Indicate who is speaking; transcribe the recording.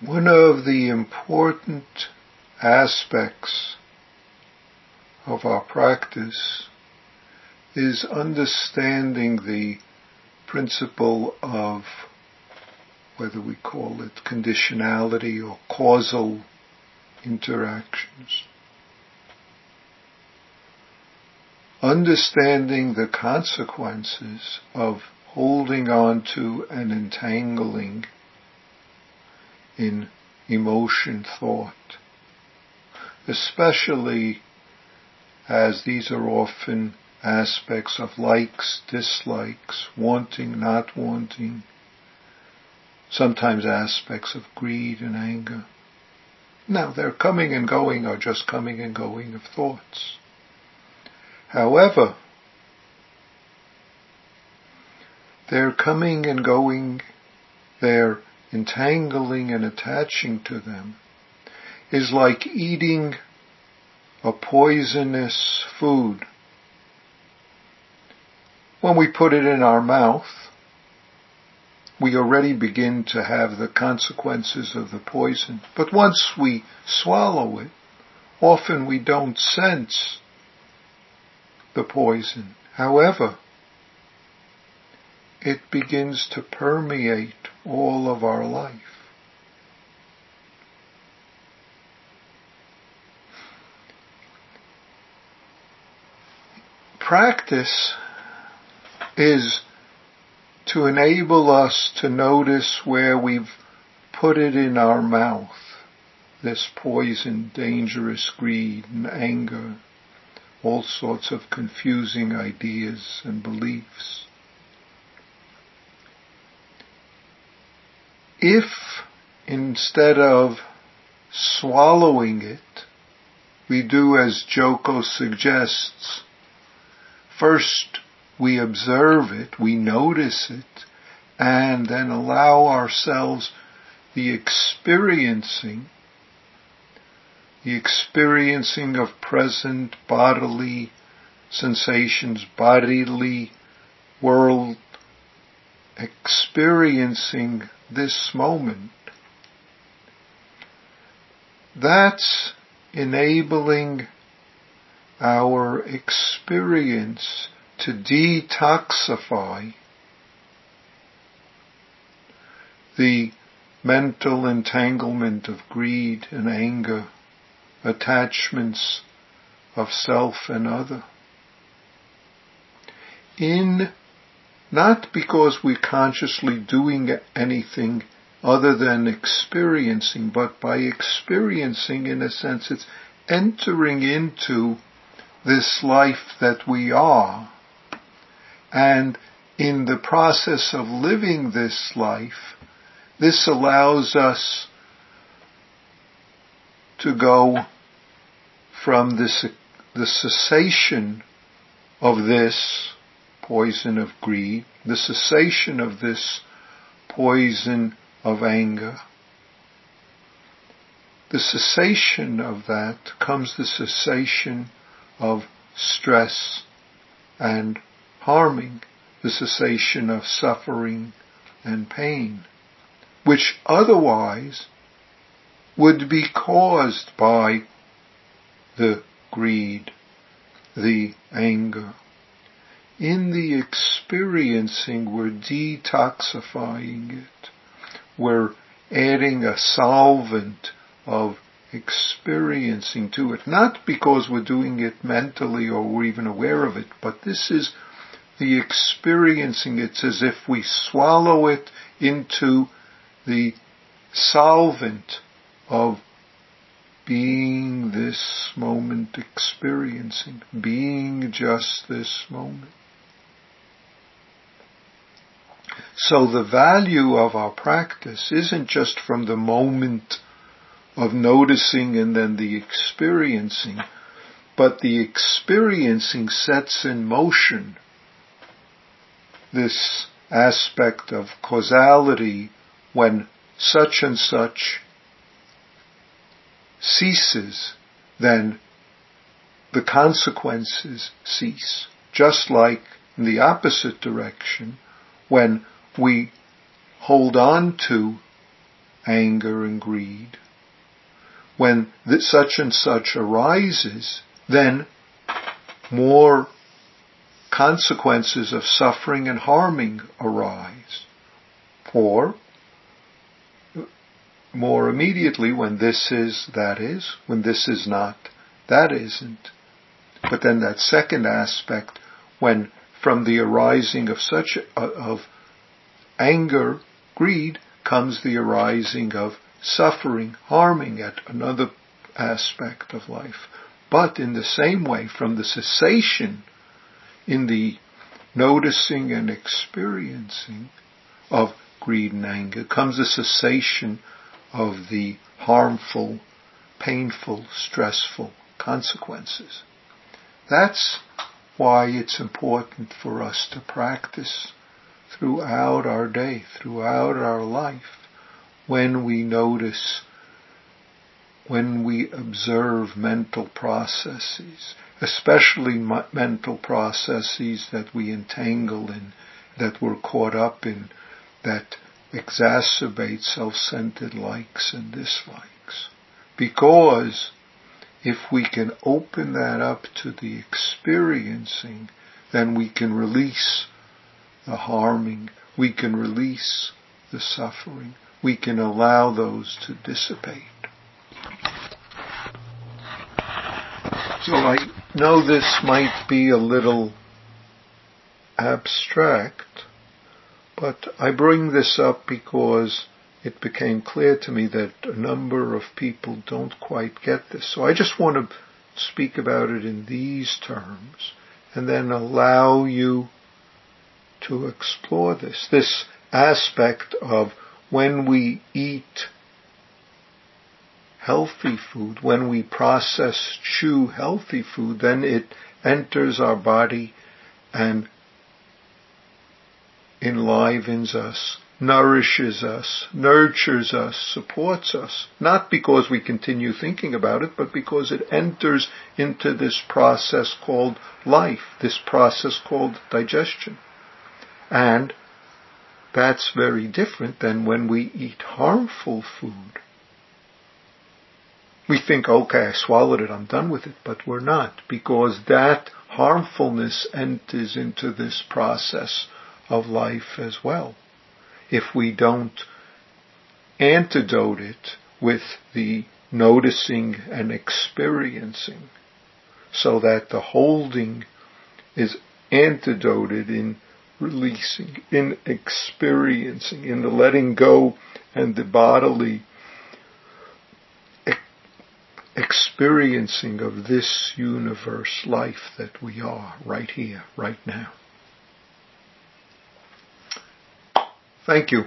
Speaker 1: One of the important aspects of our practice is understanding the principle of whether we call it conditionality or causal interactions. Understanding the consequences of holding on to and entangling in emotion thought, especially as these are often aspects of likes, dislikes, wanting, not wanting, sometimes aspects of greed and anger. Now, their coming and going are just coming and going of thoughts. However, their coming and going, their entangling and attaching to them, is like eating a poisonous food. When we put it in our mouth, we already begin to have the consequences of the poison. But once we swallow it, often we don't sense the poison. However, it begins to permeate all of our life. Practice is to enable us to notice where we've put it in our mouth, this poison, dangerous greed and anger, all sorts of confusing ideas and beliefs. If instead of swallowing it, we do as Joko suggests, first we observe it, we notice it, and then allow ourselves the experiencing, the experiencing of present bodily sensations, bodily world, experiencing this moment. That's enabling our experience to detoxify the mental entanglement of greed and anger, attachments of self and other. In not because we're consciously doing anything other than experiencing, but by experiencing in a sense it's entering into this life that we are. And in the process of living this life, this allows us to go from this, the cessation of this poison of greed, the cessation of this poison of anger. The cessation of that comes the cessation of stress and harming the cessation of suffering and pain, which otherwise would be caused by the greed, the anger. In the experiencing, we're detoxifying it. We're adding a solvent of experiencing to it, not because we're doing it mentally or we're even aware of it, but this is the experiencing. It's as if we swallow it into the solvent of being this moment experiencing, being just this moment. So the value of our practice isn't just from the moment of noticing and then the experiencing, but the experiencing sets in motion this aspect of causality when such and such ceases, then the consequences cease. Just like in the opposite direction, when we hold on to anger and greed. When such and such arises, then more consequences of suffering and harming arise. Or, more immediately, when this is, that is, when this is not, that isn't. But then that second aspect, when from the arising of such, of anger, greed, comes the arising of suffering, harming at another aspect of life. But in the same way, from the cessation in the noticing and experiencing of greed and anger comes the cessation of the harmful, painful, stressful consequences. That's why it's important for us to practice throughout our day, throughout our life, when we notice, when we observe mental processes, especially mental processes that we entangle in, that we're caught up in, that exacerbate self-centered likes and dislikes. Because if we can open that up to the experiencing, then we can release the harming, we can release the suffering, we can allow those to dissipate. So I know this might be a little abstract, but I bring this up because it became clear to me that a number of people don't quite get this. So I just want to speak about it in these terms and then allow you to explore this, this aspect of when we eat healthy food, when we process, chew healthy food, then it enters our body and enlivens us, nourishes us, nurtures us, supports us, not because we continue thinking about it, but because it enters into this process called life, this process called digestion. And that's very different than when we eat harmful food. We think, okay, I swallowed it, I'm done with it, but we're not, because that harmfulness enters into this process of life as well. If we don't antidote it with the noticing and experiencing, so that the holding is antidoted in releasing, in experiencing, in the letting go and the bodily experiencing of this universe life that we are right here, right now. Thank you.